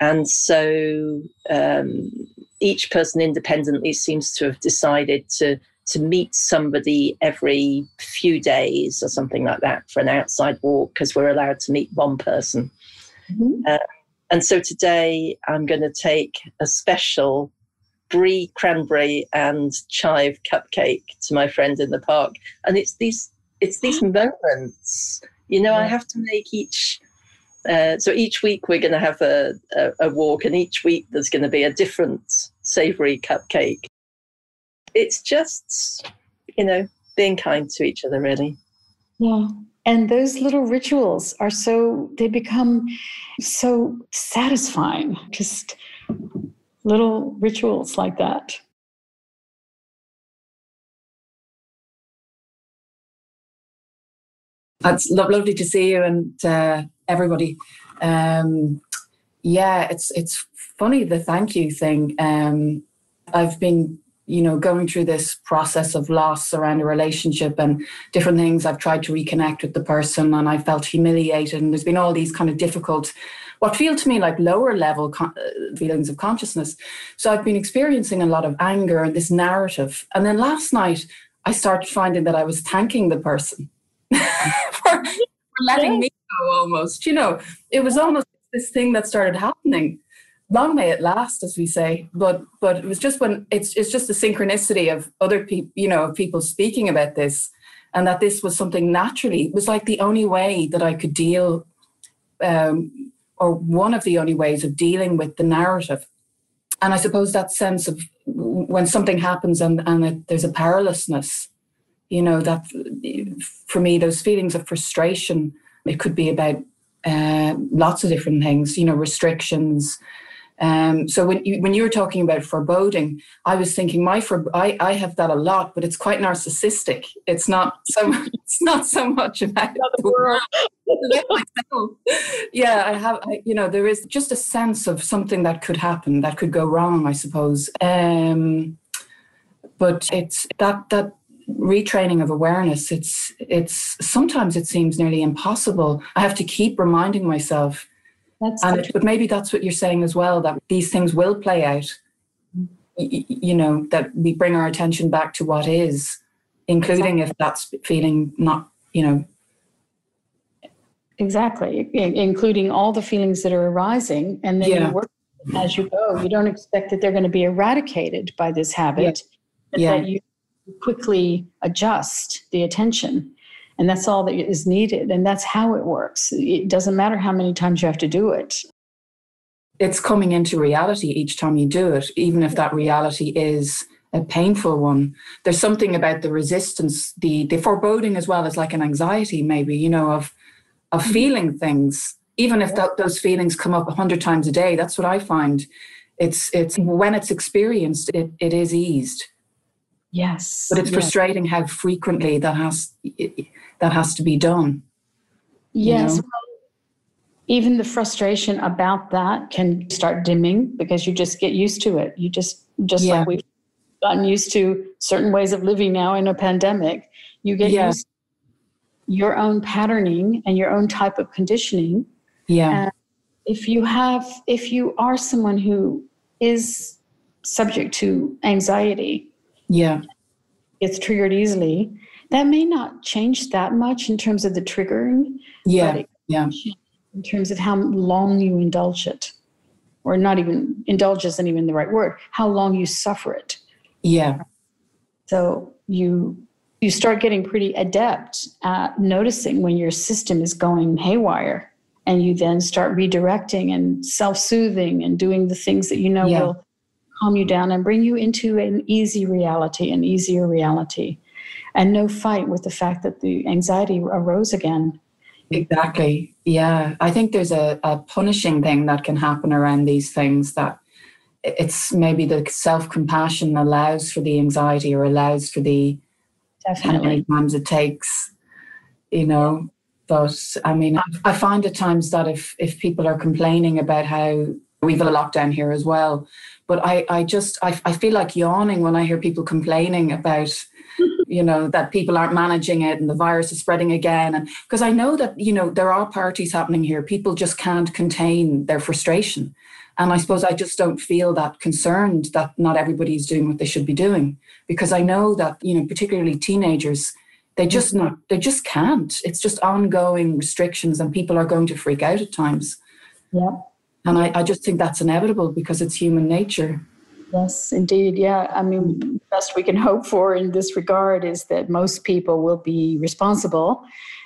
and so um, each person independently seems to have decided to to meet somebody every few days or something like that for an outside walk because we're allowed to meet one person. Mm-hmm. uh, and so today i'm going to take a special brie cranberry and chive cupcake to my friend in the park. And it's these it's these moments you know i have to make each uh, so each week we're going to have a, a, a walk and each week there's going to be a different savory cupcake it's just you know being kind to each other really yeah and those little rituals are so they become so satisfying just little rituals like that. It's lovely to see you and uh, everybody. Um, Yeah, it's it's funny the thank you thing. Um, I've been you know going through this process of loss around a relationship and different things i've tried to reconnect with the person and i felt humiliated and there's been all these kind of difficult what feel to me like lower level con- uh, feelings of consciousness. So i've been experiencing a lot of anger and this narrative. And then last night i started finding that i was thanking the person for, for letting me go almost you know? It was almost this thing that started happening long may it last, as we say. But but it was just when it's it's just the synchronicity of other people, you know, people speaking about this, and that this was something naturally. It was like the only way that I could deal, um, or one of the only ways of dealing with the narrative. And I suppose that sense of when something happens and and it, there's a powerlessness, you know, that for me those feelings of frustration. It could be about uh, lots of different things, you know, restrictions, um, so when you when you were talking about foreboding, I was thinking my for I, I have that a lot, but it's quite narcissistic. It's not so it's not so much about the world. yeah, I have. I, you know, there is just a sense of something that could happen, that could go wrong. I suppose. Um, but it's that that retraining of awareness. It's it's sometimes it seems nearly impossible. I have to keep reminding myself but maybe that's what you're saying as well that these things will play out. You, you know, that we bring our attention back to what is, including exactly. if that's feeling not, you know. Exactly, including all the feelings that are arising, and then yeah. you work as you go. You don't expect that they're going to be eradicated by this habit, yeah. yeah. that you quickly adjust the attention and that's all that is needed. And that's how it works. It doesn't matter how many times you have to do it. It's coming into reality each time you do it, even if that reality is a painful one. There's something about the resistance, the the foreboding as well as like an anxiety, maybe, you know, of of mm-hmm. feeling things. Even if that, those feelings come up a hundred times a day, that's what I find. It's it's when it's experienced, it, it is eased. Yes. But it's yes. frustrating how frequently that has that has to be done. Yes. You know? even the frustration about that can start dimming because you just get used to it. You just just yeah. like we've gotten used to certain ways of living now in a pandemic. You get yeah. used your own patterning and your own type of conditioning. Yeah. And if you have if you are someone who is subject to anxiety, yeah. Gets triggered easily, that may not change that much in terms of the triggering. Yeah. yeah. In terms of how long you indulge it, or not even indulge isn't even the right word, how long you suffer it. Yeah. So you you start getting pretty adept at noticing when your system is going haywire and you then start redirecting and self-soothing and doing the things that you know yeah. will calm you down and bring you into an easy reality an easier reality and no fight with the fact that the anxiety arose again. Exactly. Yeah. I think there's a, a punishing thing that can happen around these things that it's maybe the self compassion allows for the anxiety or allows for the Definitely. how many times it takes, you know. But I mean, I find at times that if if people are complaining about how we've had a lockdown here as well, but I I just I, I feel like yawning when I hear people complaining about you know that people aren't managing it and the virus is spreading again. And because i know that you know there are parties happening here. People just can't contain their frustration. And i suppose i just don't feel that concerned that not everybody's doing what they should be doing. Because i know that you know particularly teenagers they just not they just can't. It's just ongoing restrictions and people are going to freak out at times. Yeah and I, I just think that's inevitable because it's human nature Yes, indeed. Yeah. I mean, the best we can hope for in this regard is that most people will be responsible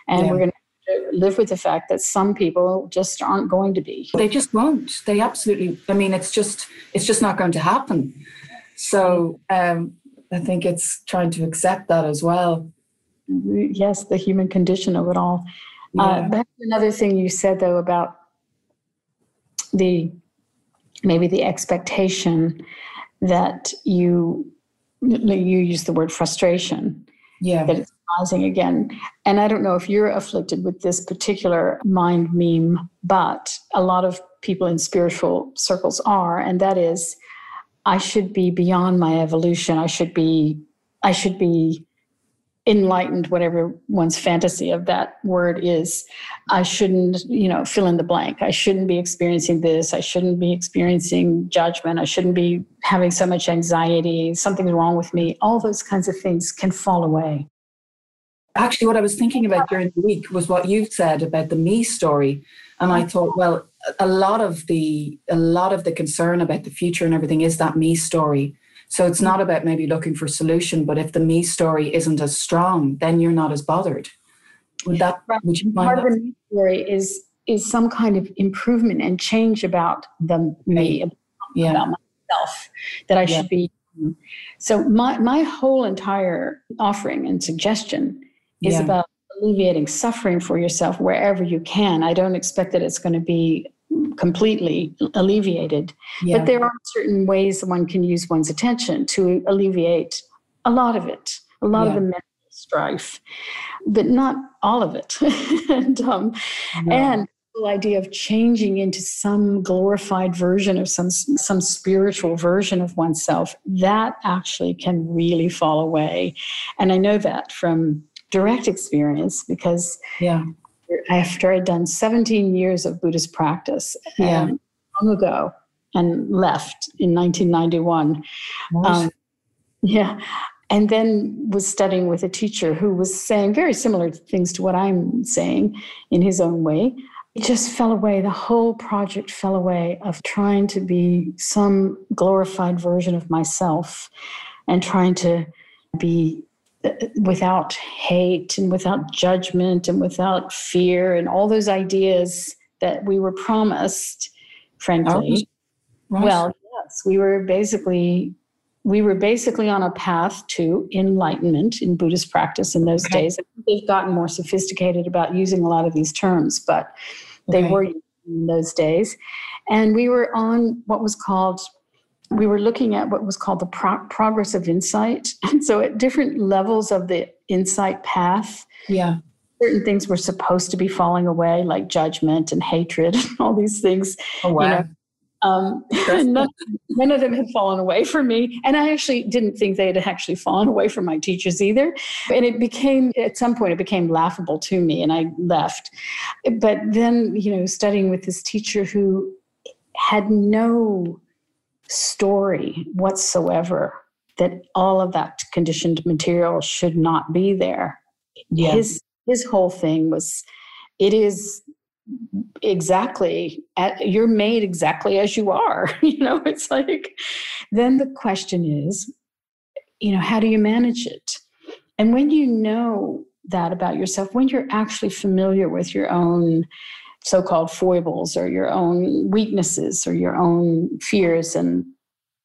and yeah. we're going to live with the fact that some people just aren't going to be. They just won't. They absolutely, I mean, it's just, it's just not going to happen. So um, I think it's trying to accept that as well. Yes, the human condition of it all. Uh, yeah. Uh, another thing you said, though, about the maybe the expectation that you you use the word frustration. Yeah. That it's rising again. And i don't know if you're afflicted with this particular mind meme but a lot of people in spiritual circles are, and that is I should be beyond my evolution. I should be I should be enlightened, whatever one's fantasy of that word is. I shouldn't, you know, fill in the blank. I shouldn't be experiencing this. I shouldn't be experiencing judgment. I shouldn't be having so much anxiety. Something's wrong with me. All those kinds of things can fall away. Actually, what I was thinking about during the week was what you said about the me story. And I thought, well, a lot of the a lot of the concern about the future and everything is that me story so it's not about maybe looking for solution, but if the me story isn't as strong, then you're not as bothered. Would that would you part of the me story is is some kind of improvement and change about the me, yeah. about myself that I yeah. should be. So my my whole entire offering and suggestion is yeah. about alleviating suffering for yourself wherever you can. I don't expect that it's going to be completely alleviated. Yeah. But there are certain ways one can use one's attention to alleviate a lot of it, a lot yeah. of the mental strife, but not all of it. and um, no. and the idea of changing into some glorified version of some some spiritual version of oneself that actually can really fall away and i know that from direct experience because yeah after I'd done 17 years of Buddhist practice yeah. long ago and left in 1991. Um, yeah. And then was studying with a teacher who was saying very similar things to what I'm saying in his own way. It just fell away. The whole project fell away of trying to be some glorified version of myself and trying to be without hate and without judgment and without fear and all those ideas that we were promised frankly right. well yes we were basically we were basically on a path to enlightenment in buddhist practice in those okay. days they've gotten more sophisticated about using a lot of these terms but they okay. were in those days and we were on what was called we were looking at what was called the pro- progress of insight. And so, at different levels of the insight path, yeah, certain things were supposed to be falling away, like judgment and hatred and all these things. Oh, wow. You know, um, none, none, of them had fallen away from me. And I actually didn't think they had actually fallen away from my teachers either. And it became, at some point, it became laughable to me and I left. But then, you know, studying with this teacher who had no story whatsoever that all of that conditioned material should not be there. Yeah. His his whole thing was it is exactly at, you're made exactly as you are you know it's like then the question is you know how do you manage it and when you know that about yourself when you're actually familiar with your own so-called foibles or your own weaknesses or your own fears and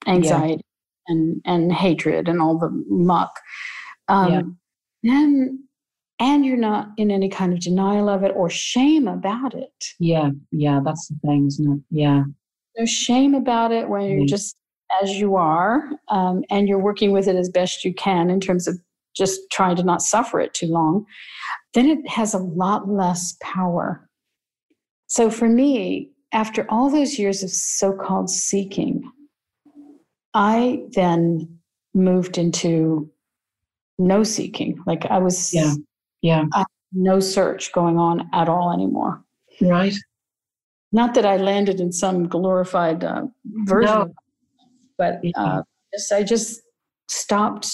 anxiety yeah. and and hatred and all the muck. Um, yeah. then and you're not in any kind of denial of it or shame about it. Yeah yeah that's the thing isn't it? Yeah. No shame about it when you're just as you are um, and you're working with it as best you can in terms of just trying to not suffer it too long then it has a lot less power so for me, after all those years of so called seeking, I then moved into no seeking. Like I was, yeah, yeah, no search going on at all anymore. Right. Not that I landed in some glorified uh, version, no. but uh, just, I just stopped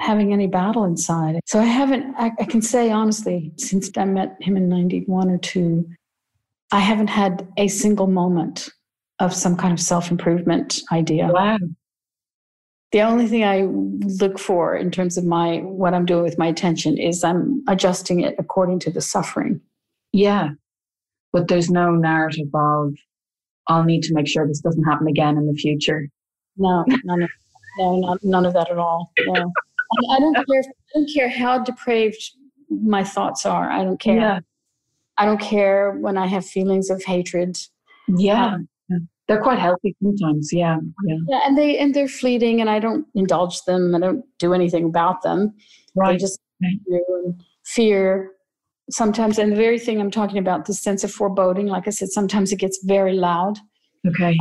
having any battle inside. So I haven't. I, I can say honestly, since I met him in '91 or two, I haven't had a single moment of some kind of self improvement idea. Wow. The only thing I look for in terms of my what I'm doing with my attention is I'm adjusting it according to the suffering. Yeah. But there's no narrative of I'll need to make sure this doesn't happen again in the future. No, none of, no, not, none of that at all. No. I, I don't care. I don't care how depraved my thoughts are. I don't care. Yeah. I don't care when I have feelings of hatred. Yeah. Um, they're quite healthy sometimes. Yeah. yeah. Yeah. And they and they're fleeting and I don't indulge them. I don't do anything about them. Right. They just fear sometimes, and the very thing I'm talking about, the sense of foreboding, like I said, sometimes it gets very loud. Okay.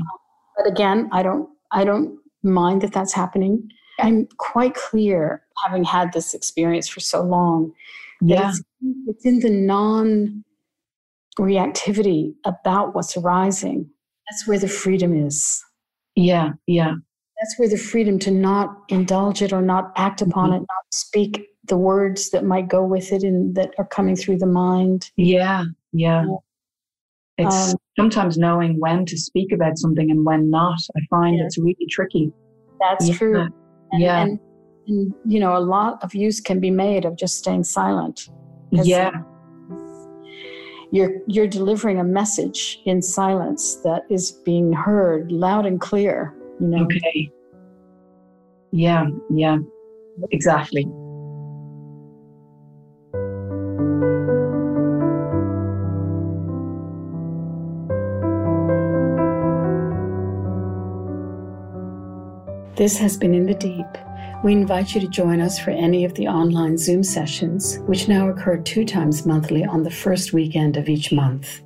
But again, I don't, I don't mind that that's happening. I'm quite clear, having had this experience for so long, that Yeah. it's, it's in the non reactivity about what's arising. That's where the freedom is. Yeah. Yeah. That's where the freedom to not indulge it or not act upon it, not speak the words that might go with it and that are coming through the mind. Yeah. Yeah. It's Um, sometimes knowing when to speak about something and when not. I find Yeah. it's really tricky. That's Yeah. true. And, Yeah. And, and, you know, a lot of use can be made of just staying silent. Yeah. You're, you're delivering a message in silence that is being heard loud and clear, you know. Okay. Yeah. Yeah. Exactly. This has been In the Deep. We invite you to join us for any of the online Zoom sessions, which now occur two times monthly on the first weekend of each month.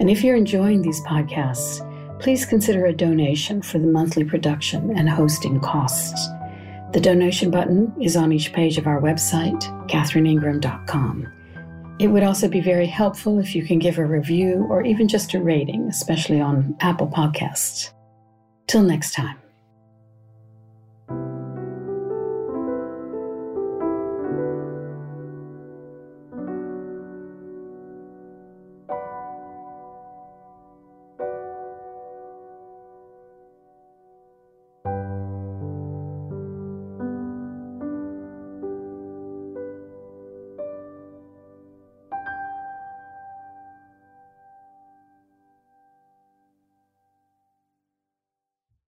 And if you're enjoying these podcasts, please consider a donation for the monthly production and hosting costs. The donation button is on each page of our website, catherineingram.com. It would also be very helpful if you can give a review or even just a rating, especially on Apple Podcasts. Till next time.